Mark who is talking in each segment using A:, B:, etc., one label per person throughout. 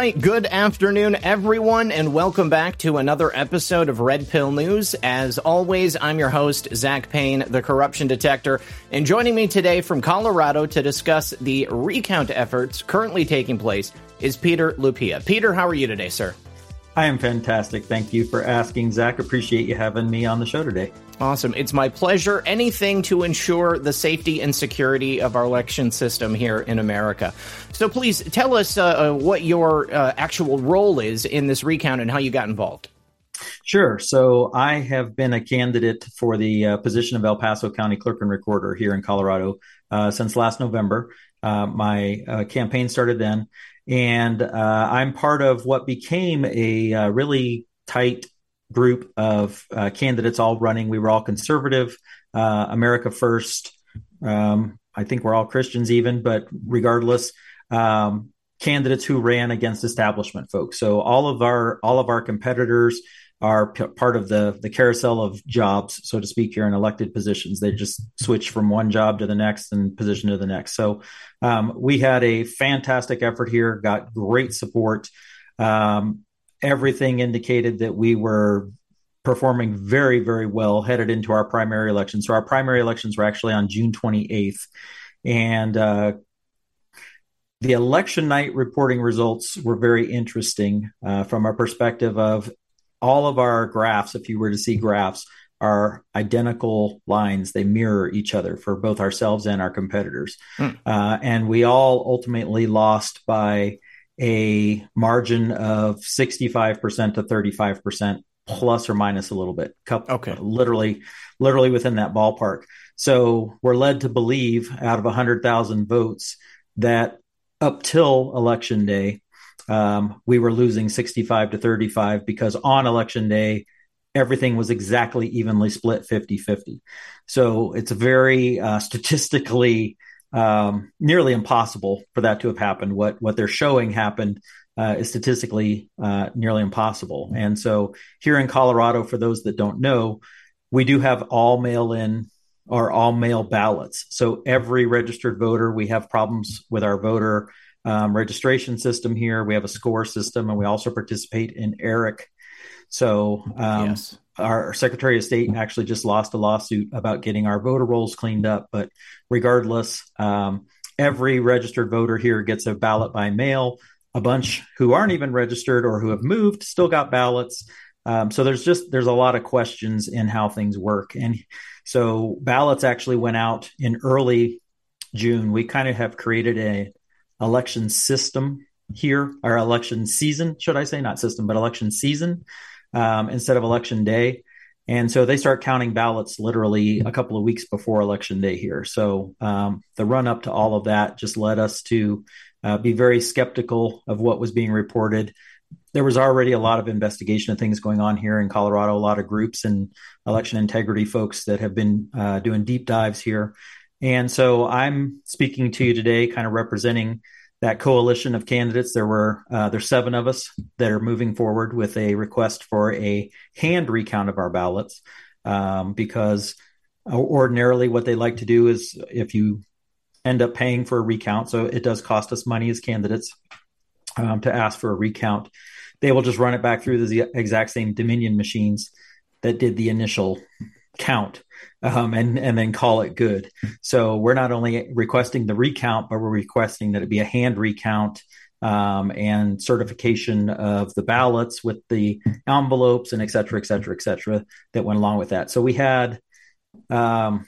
A: right, good afternoon, everyone, and welcome back to another episode of Red Pill News. As always, I'm your host, Zach Payne, the corruption detector, and joining me today from Colorado to discuss the recount efforts currently taking place is Peter Lupia. Peter, how are you today, sir?
B: I am fantastic. Thank you for asking, Zach. Appreciate you having me on the show today.
A: Awesome. It's my pleasure. Anything to ensure the safety and security of our election system here in America. So please tell us uh, uh, what your uh, actual role is in this recount and how you got involved.
B: Sure. So I have been a candidate for the uh, position of El Paso County Clerk and Recorder here in Colorado uh, since last November. Uh, my campaign started then and uh, I'm part of what became a uh, really tight group of uh, candidates all running. We were all conservative, uh, America First. Um, I think we're all Christians, even, but regardless, um, candidates who ran against establishment folks. So all of our all of our competitors are p- part of the the carousel of jobs, so to speak, here in elected positions. They just switch from one job to the next and position to the next. So um, we had a fantastic effort here, got great support. Um, everything indicated that we were performing very, very well headed into our primary elections. So our primary elections were actually on June 28th, and uh, the election night reporting results were very interesting uh, from a perspective of all of our graphs, if you were to see graphs, are identical lines. They mirror each other for both ourselves and our competitors. Mm. Uh, and we all ultimately lost by a margin of 65% to 35% plus or minus a little bit.
A: Couple, okay.
B: Literally, literally within that ballpark. So we're led to believe out of 100,000 votes that up till election day, um, we were losing 65 to 35 because on election day, everything was exactly evenly split 50 50. So it's very uh, statistically um, nearly impossible for that to have happened. What, what they're showing happened uh, is statistically uh, nearly impossible. And so here in Colorado, for those that don't know, we do have all mail in or all mail ballots. So every registered voter, we have problems with our voter um, registration system here. We have a score system, and we also participate in ERIC. So, um, yes. our Secretary of State actually just lost a lawsuit about getting our voter rolls cleaned up. But regardless, um, every registered voter here gets a ballot by mail. A bunch who aren't even registered or who have moved still got ballots. Um, so there's just there's a lot of questions in how things work, and so ballots actually went out in early June. We kind of have created a election system here, our election season, should I say, not system, but election season um, instead of election day. And so they start counting ballots literally a couple of weeks before election day here. So um, the run up to all of that just led us to uh, be very skeptical of what was being reported. There was already a lot of investigation of things going on here in Colorado, a lot of groups and election integrity folks that have been uh, doing deep dives here. And so I'm speaking to you today, kind of representing that coalition of candidates. There were uh, there's seven of us that are moving forward with a request for a hand recount of our ballots um, because ordinarily what they like to do is if you end up paying for a recount, so it does cost us money as candidates um, to ask for a recount. They will just run it back through the exact same Dominion machines that did the initial count um, and and then call it good. So we're not only requesting the recount, but we're requesting that it be a hand recount um, and certification of the ballots with the envelopes and et cetera, et cetera, et cetera that went along with that. So we had um,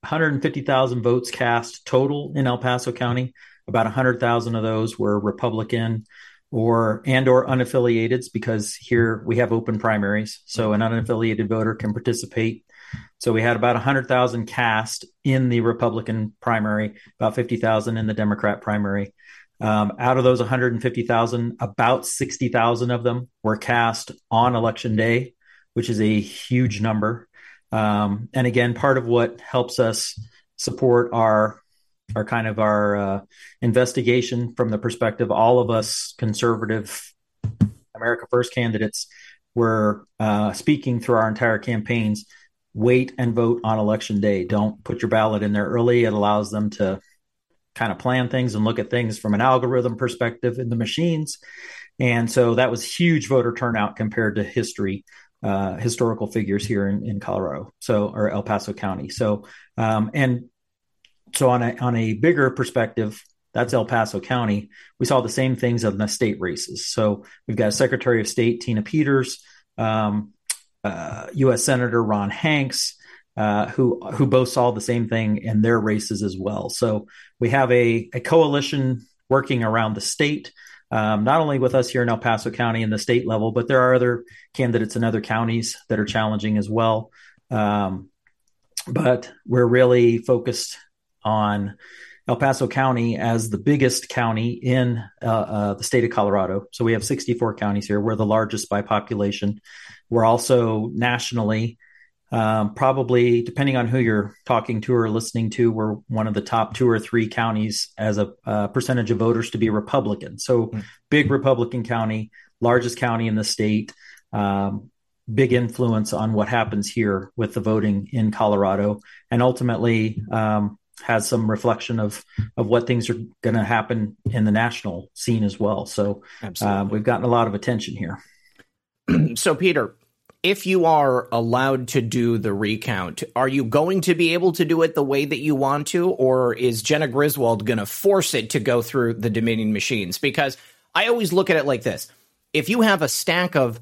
B: 150,000 votes cast total in El Paso County. About 100,000 of those were Republican or and or unaffiliated because here we have open primaries so an unaffiliated voter can participate so we had about 100,000 cast in the Republican primary, about 50,000 in the Democrat primary. Um, out of those 150,000, about 60,000 of them were cast on election day, which is a huge number. Um, and again, part of what helps us support our our kind of our uh, investigation from the perspective all of us conservative America First candidates were uh, speaking through our entire campaigns wait and vote on election day. Don't put your ballot in there early. It allows them to kind of plan things and look at things from an algorithm perspective in the machines. And so that was huge voter turnout compared to history, uh, historical figures here in, in Colorado, so or El Paso County. So um, and so on a on a bigger perspective, that's El Paso County. We saw the same things in the state races. So we've got Secretary of State Tina Peters, um, uh, U.S. Senator Ron Hanks, uh, who who both saw the same thing in their races as well. So we have a, a coalition working around the state. Um, not only with us here in El Paso County in the state level, but there are other candidates in other counties that are challenging as well. Um, but we're really focused on El Paso County as the biggest county in uh, uh, the state of Colorado. So we have 64 counties here. We're the largest by population. We're also nationally, um, probably depending on who you're talking to or listening to, we're one of the top two or three counties as a uh, percentage of voters to be Republican. So mm-hmm. big Republican county, largest county in the state. Um, big influence on what happens here with the voting in Colorado, and ultimately um, has some reflection of of what things are going to happen in the national scene as well. So uh, we've gotten a lot of attention here.
A: so Peter, if you are allowed to do the recount, are you going to be able to do it the way that you want to, or is Jena Griswold going to force it to go through the Dominion machines? Because I always look at it like this: if you have a stack of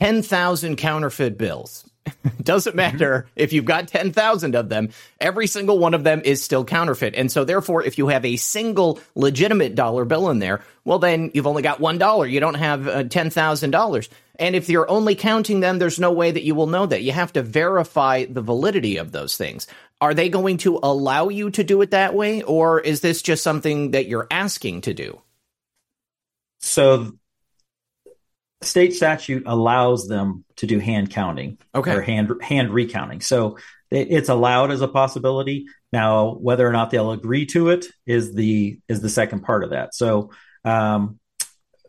A: ten thousand counterfeit bills Doesn't matter if you've got 10,000 of them, every single one of them is still counterfeit. And so, therefore, if you have a single legitimate dollar bill in there, well, then you've only got $1. You don't have uh, $10,000. And if you're only counting them, there's no way that you will know that. You have to verify the validity of those things. Are they going to allow you to do it that way? Or is this just something that you're asking to do?
B: So state statute allows them to do hand counting
A: okay.
B: or hand hand recounting. So it's allowed as a possibility. Now, whether or not they'll agree to it is the is the second part of that. So um,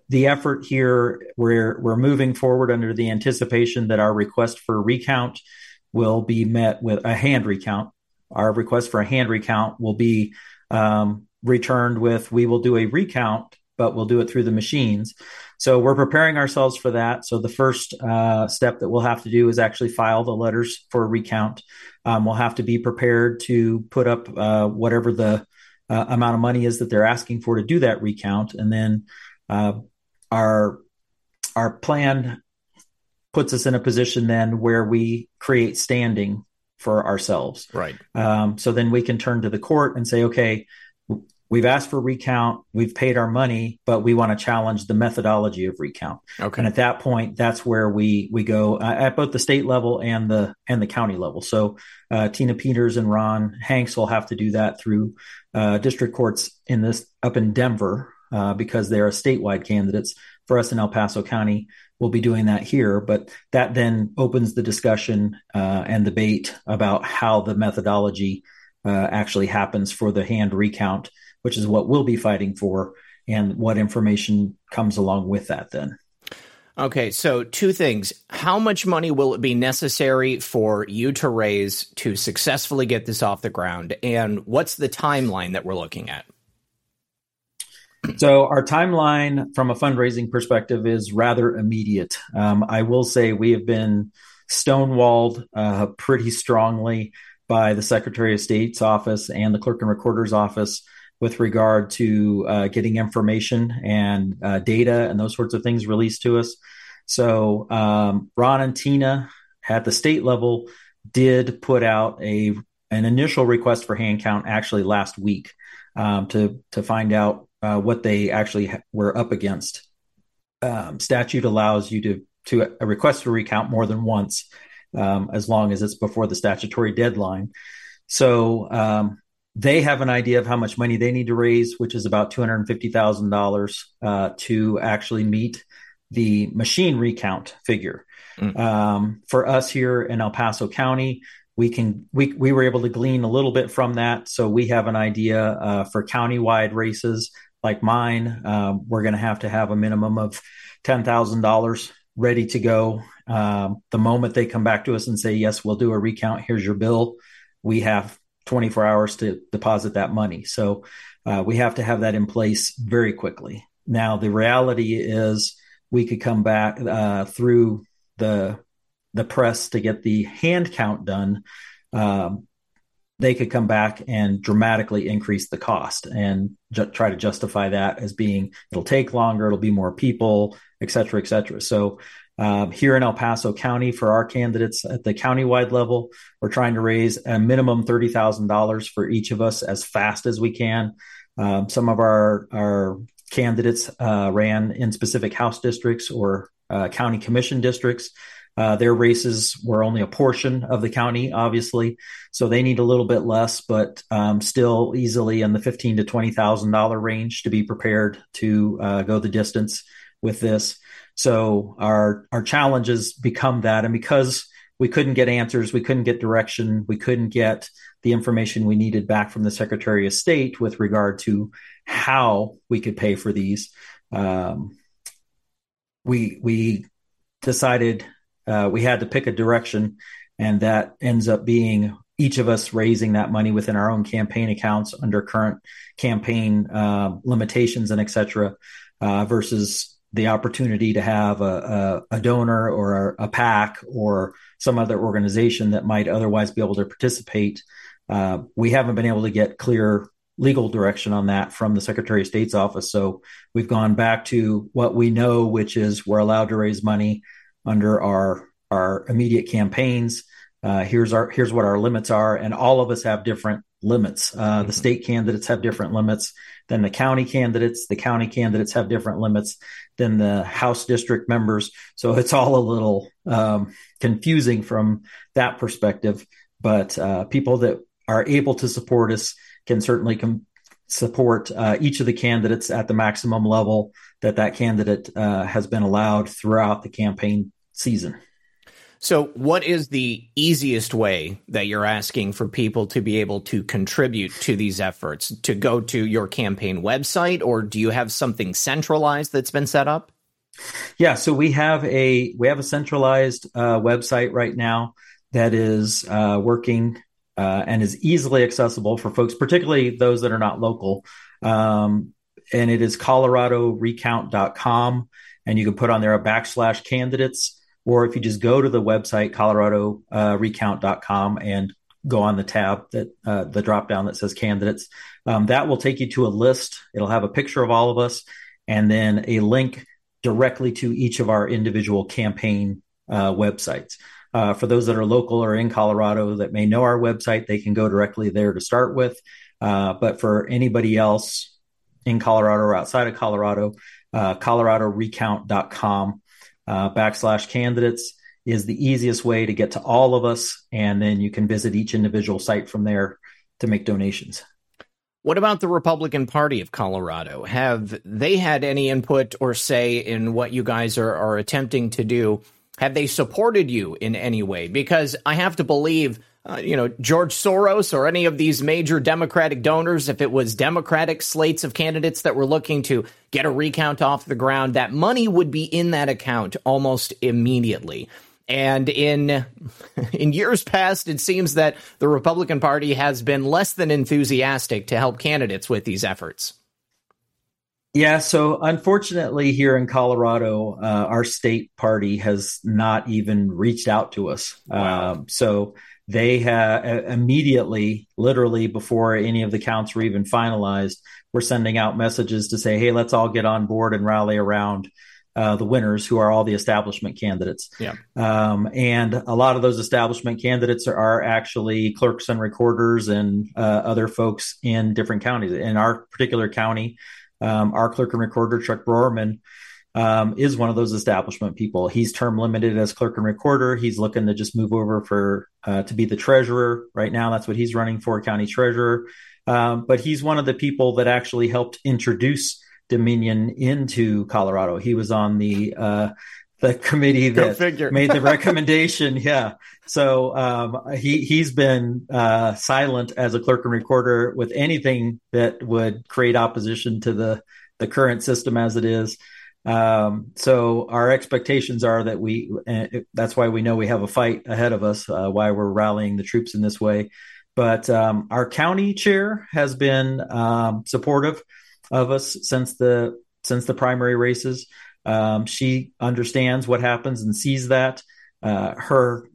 B: the effort here we're we're moving forward under the anticipation that our request for recount will be met with a hand recount. Our request for a hand recount will be um, returned with we will do a recount, but we'll do it through the machines. So we're preparing ourselves for that. So the first uh, step that we'll have to do is actually file the letters for a recount. Um, we'll have to be prepared to put up uh, whatever the uh, amount of money is that they're asking for to do that recount, and then uh, our our plan puts us in a position then where we create standing for ourselves.
A: Right.
B: Um, so then we can turn to the court and say, okay, we've asked for recount, we've paid our money, but we want to challenge the methodology of recount.
A: Okay.
B: And at that point, that's where we we go uh, at both the state level and the and the county level. So uh, Tina Peters and Ron Hanks will have to do that through uh, district courts in this up in Denver uh, because they are statewide candidates. For us in El Paso County, we'll be doing that here, but that then opens the discussion uh, and debate about how the methodology uh, actually happens for the hand recount which is what we'll be fighting for, and what information comes along with that then.
A: Okay, so two things. How much money will it be necessary for you to raise to successfully get this off the ground? And what's the timeline that we're looking at?
B: So, our timeline from a fundraising perspective is rather immediate. Um, I will say we have been stonewalled uh, pretty strongly by the Secretary of State's office and the Clerk and Recorder's office with regard to uh, getting information and uh, data and those sorts of things released to us. So um, Ron and Tina at the state level did put out a an initial request for hand count actually last week um, to to find out uh, what they actually ha- were up against. Um, statute allows you to to a request to recount more than once, um, as long as it's before the statutory deadline. So um, they have an idea of how much money they need to raise, which is about two hundred fifty thousand uh, dollars to actually meet the machine recount figure. Mm. Um, for us here in El Paso County, we can we we were able to glean a little bit from that, so we have an idea uh, for countywide races like mine. Um, we're going to have to have a minimum of ten thousand dollars ready to go. Um, the moment they come back to us and say, "Yes, we'll do a recount. Here's your bill," we have 24 hours to deposit that money. So uh, we have to have that in place very quickly. Now, the reality is we could come back uh, through the the press to get the hand count done. Um, they could come back and dramatically increase the cost and ju- try to justify that as being it'll take longer, it'll be more people, et cetera, et cetera. So um, here in El Paso County, for our candidates at the countywide level, we're trying to raise a minimum thirty thousand dollars for each of us as fast as we can. Um, some of our our candidates uh, ran in specific House districts or uh, county commission districts. Uh, their races were only a portion of the county, obviously, so they need a little bit less, but um, still easily in the fifteen to twenty thousand dollar range to be prepared to uh, go the distance with this. So our our challenges become that, and because we couldn't get answers, we couldn't get direction, we couldn't get the information we needed back from the Secretary of State with regard to how we could pay for these. Um, we we decided uh, we had to pick a direction, and that ends up being each of us raising that money within our own campaign accounts under current campaign uh, limitations and etc. Uh, versus the opportunity to have a, a, a donor or a, PAC or some other organization that might otherwise be able to participate. Uh, we haven't been able to get clear legal direction on that from the Secretary of State's office. So we've gone back to what we know, which is we're allowed to raise money under our our immediate campaigns. Uh, here's our here's what our limits are, and all of us have different limits. Uh, mm-hmm. The state candidates have different limits than the county candidates. The county candidates have different limits than the House district members. So it's all a little um, confusing from that perspective. But uh, people that are able to support us can certainly com- support uh, each of the candidates at the maximum level that that candidate uh, has been allowed throughout the campaign season.
A: So, what is the easiest way that you're asking for people to be able to contribute to these efforts? To go to your campaign website, or do you have something centralized that's been set up?
B: Yeah, so we have a we have a centralized uh, website right now that is uh, working uh, and is easily accessible for folks, particularly those that are not local. Um, and it is coloradorecount.com, and you can put on there a backslash candidates or if you just go to the website coloradorecount.com uh, and go on the tab that uh, the drop down that says candidates um, that will take you to a list. It'll have a picture of all of us and then a link directly to each of our individual campaign uh, websites. Uh, for those that are local or in colorado that may know our website they can go directly there to start with. Uh, but for anybody else in colorado or outside of colorado uh, coloradorecount.com uh, backslash candidates is the easiest way to get to all of us. And then you can visit each individual site from there to make donations.
A: What about the Republican Party of Colorado? Have they had any input or say in what you guys are, are attempting to do? Have they supported you in any way? Because I have to believe uh, you know, George Soros or any of these major Democratic donors, if it was Democratic slates of candidates that were looking to get a recount off the ground, that money would be in that account almost immediately. And in in years past, it seems that the Republican Party has been less than enthusiastic to help candidates with these efforts.
B: Yeah, so unfortunately, here in Colorado, uh, our state party has not even reached out to us. Wow. Um, so they have immediately, literally before any of the counts were even finalized, were sending out messages to say, "Hey, let's all get on board and rally around." Uh, the winners, who are all the establishment candidates.
A: Yeah.
B: Um, and a lot of those establishment candidates are, are actually clerks and recorders and uh, other folks in different counties. In our particular county, um, our clerk and recorder, Chuck Broerman, um, is one of those establishment people. He's term limited as clerk and recorder. He's looking to just move over for uh, to be the treasurer right now. That's what he's running for, county treasurer. Um, but he's one of the people that actually helped introduce Dominion into Colorado. He was on the uh, the committee that made the recommendation. yeah. So um, he he's been uh, silent as a clerk and recorder with anything that would create opposition to the the current system as it is. Um, so our expectations are that we, that's why we know we have a fight ahead of us, uh, why we're rallying the troops in this way. But um, our county chair has been um, supportive of us since the since the primary races. Um, she understands what happens and sees that. Uh, her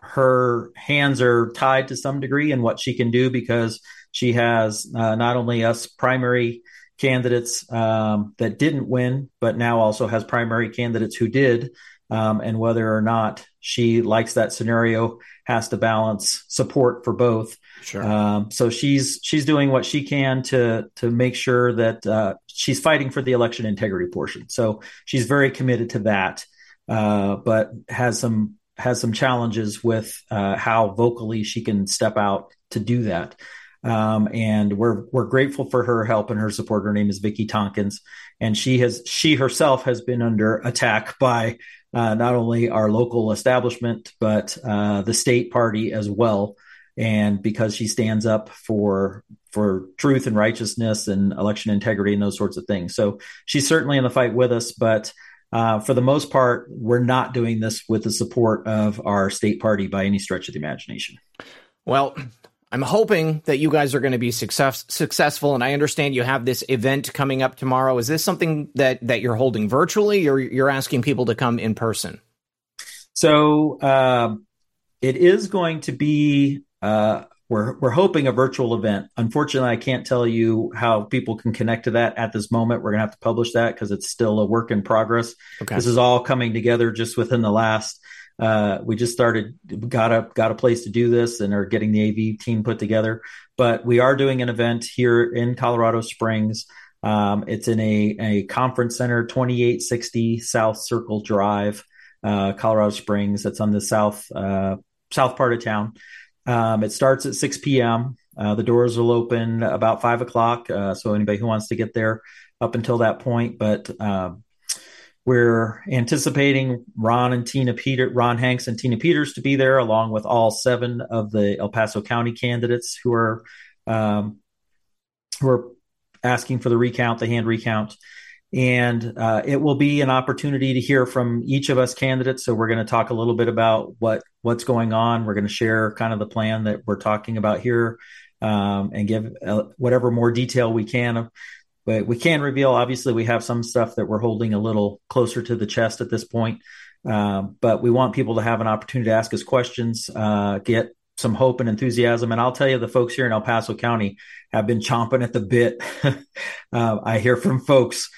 B: her hands are tied to some degree in what she can do because she has uh, not only us primary candidates um, that didn't win, but now also has primary candidates who did. Um, and whether or not she likes that scenario has to balance support for both.
A: Sure.
B: Um, so she's she's doing what she can to to make sure that uh, she's fighting for the election integrity portion. So she's very committed to that, uh, but has some has some challenges with uh, how vocally she can step out to do that. Um, and we're we're grateful for her help and her support. Her name is Vickie Tonkins, and she has she herself has been under attack by uh, not only our local establishment but uh, the state party as well. And because she stands up for for truth and righteousness and election integrity and those sorts of things, so she's certainly in the fight with us. But uh, for the most part, we're not doing this with the support of our state party by any stretch of the imagination.
A: Well, I'm hoping that you guys are going to be success, successful. And I understand you have this event coming up tomorrow. Is this something that, that you're holding virtually or you're asking people to come in person?
B: So uh, it is going to be, uh, we're, we're hoping a virtual event. Unfortunately, I can't tell you how people can connect to that at this moment. We're going to have to publish that because it's still a work in progress. Okay. This is all coming together just within the last uh, we just started, got a got a place to do this, and are getting the AV team put together. But we are doing an event here in Colorado Springs. Um, it's in a, a conference center, 2860 South Circle Drive, uh, Colorado Springs. That's on the south uh, south part of town. Um, it starts at 6 p.m. Uh, the doors will open about five o'clock. Uh, so anybody who wants to get there up until that point, but um, we're anticipating Ron and Tina Peter, Ron Hanks and Tina Peters to be there, along with all seven of the El Paso County candidates who are um, who are asking for the recount, the hand recount, and uh, it will be an opportunity to hear from each of us candidates. So we're going to talk a little bit about what what's going on. We're going to share kind of the plan that we're talking about here, um, and give uh, whatever more detail we can but we can reveal obviously we have some stuff that we're holding a little closer to the chest at this point. Um, but we want people to have an opportunity to ask us questions uh, get some hope and enthusiasm. And i'll tell you the folks here in el paso county have been chomping at the bit. Uh, i hear from folks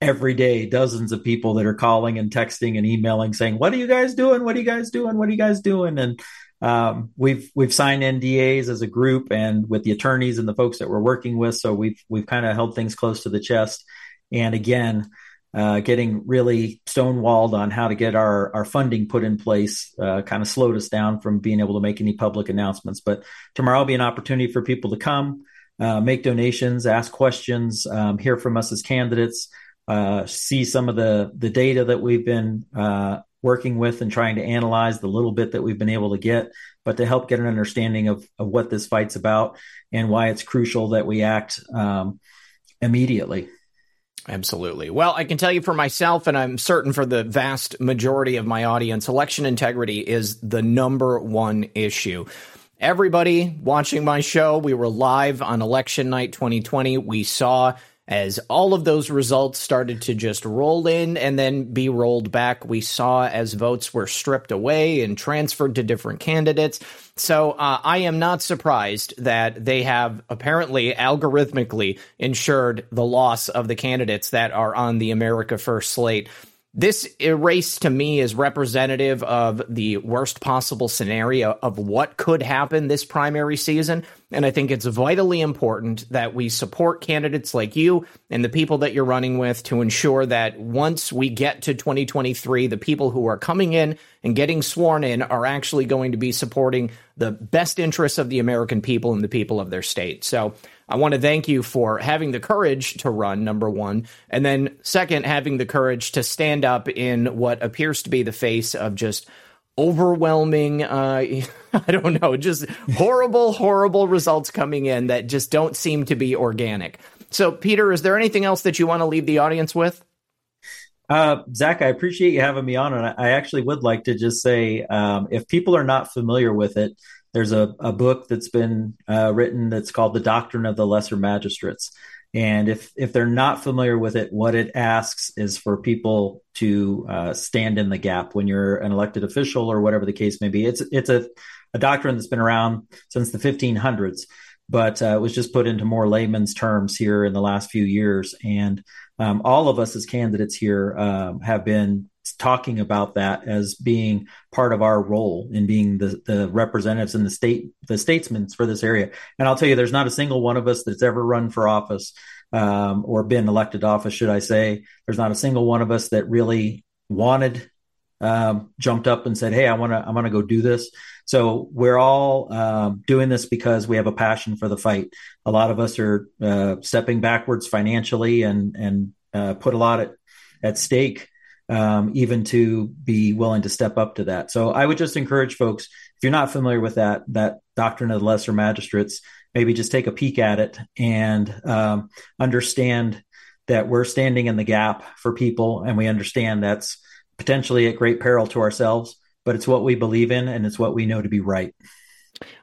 B: every day dozens of people that are calling and texting and emailing saying what are you guys doing what are you guys doing what are you guys doing and um, we've we've signed NDAs as a group and with the attorneys and the folks that we're working with. So we've we've kind of held things close to the chest. And again, uh, getting really stonewalled on how to get our our funding put in place uh, kind of slowed us down from being able to make any public announcements. But tomorrow will be an opportunity for people to come, uh, make donations, ask questions, um, hear from us as candidates. Uh, see some of the the data that we've been uh, working with and trying to analyze the little bit that we've been able to get, but to help get an understanding of, of what this fight's about and why it's crucial that we act um, immediately.
A: Absolutely. Well, I can tell you for myself, and I'm certain for the vast majority of my audience, election integrity is the number one issue. Everybody watching my show, we were live on election night 2020. We saw as all of those results started to just roll in and then be rolled back. We saw as votes were stripped away and transferred to different candidates. So uh, I am not surprised that they have apparently algorithmically ensured the loss of the candidates that are on the America First slate this race to me is representative of the worst possible scenario of what could happen this primary season. And I think it's vitally important that we support candidates like you and the people that you're running with to ensure that once we get to 2023, the people who are coming in and getting sworn in are actually going to be supporting the best interests of the American people and the people of their state. So I want to thank you for having the courage to run, number one. And then, second, having the courage to stand up in what appears to be the face of just overwhelming, uh, I don't know, just horrible, horrible results coming in that just don't seem to be organic. So, Peter, is there anything else that you want to leave the audience with?
B: Uh, Zach, I appreciate you having me on, and I actually would like to just say, um, if people are not familiar with it, there's a, a book that's been uh, written that's called The Doctrine of the Lesser Magistrates. And if if they're not familiar with it, what it asks is for people to uh, stand in the gap when you're an elected official or whatever the case may be. It's it's a, a doctrine that's been around since the 1500s, but uh, it was just put into more layman's terms here in the last few years. And um, all of us as candidates here um, have been talking about that as being part of our role in being the, the representatives and the state the statesmen for this area. And i'll tell you there's not a single one of us that's ever run for office um, or been elected office should i say. There's not a single one of us that really wanted um, jumped up and said hey i want to i want to go do this. So we're all um, doing this because we have a passion for the fight. A lot of us are uh, stepping backwards financially and and uh, put a lot at, at stake, um, even to be willing to step up to that. So I would just encourage folks, if you're not familiar with that that doctrine of the lesser magistrates, maybe just take a peek at it and um, understand that we're standing in the gap for people, and we understand that's potentially at great peril to ourselves but it's what we believe in and it's what we know to be right.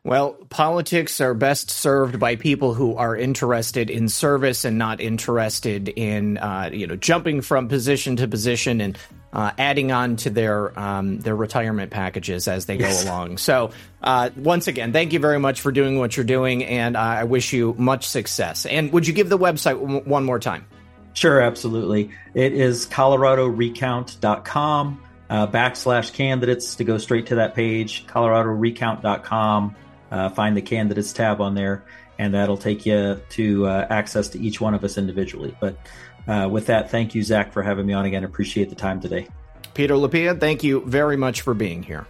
A: Well, politics are best served by people who are interested in service and not interested in, uh, you know, jumping from position to position and uh, adding on to their um, their retirement packages as they yes. go along. So, uh, once again, thank you very much for doing what you're doing, and I wish you much success. And would you give the website w- one more time?
B: Sure, absolutely. It is coloradorecount.com uh, backslash candidates to go straight to that page, coloradorecount.com. Uh, find the candidates tab on there, and that'll take you to uh, access to each one of us individually. But uh, with that, thank you, Zach, for having me on again. Appreciate the time today.
A: Peter Lupia, thank you very much for being here.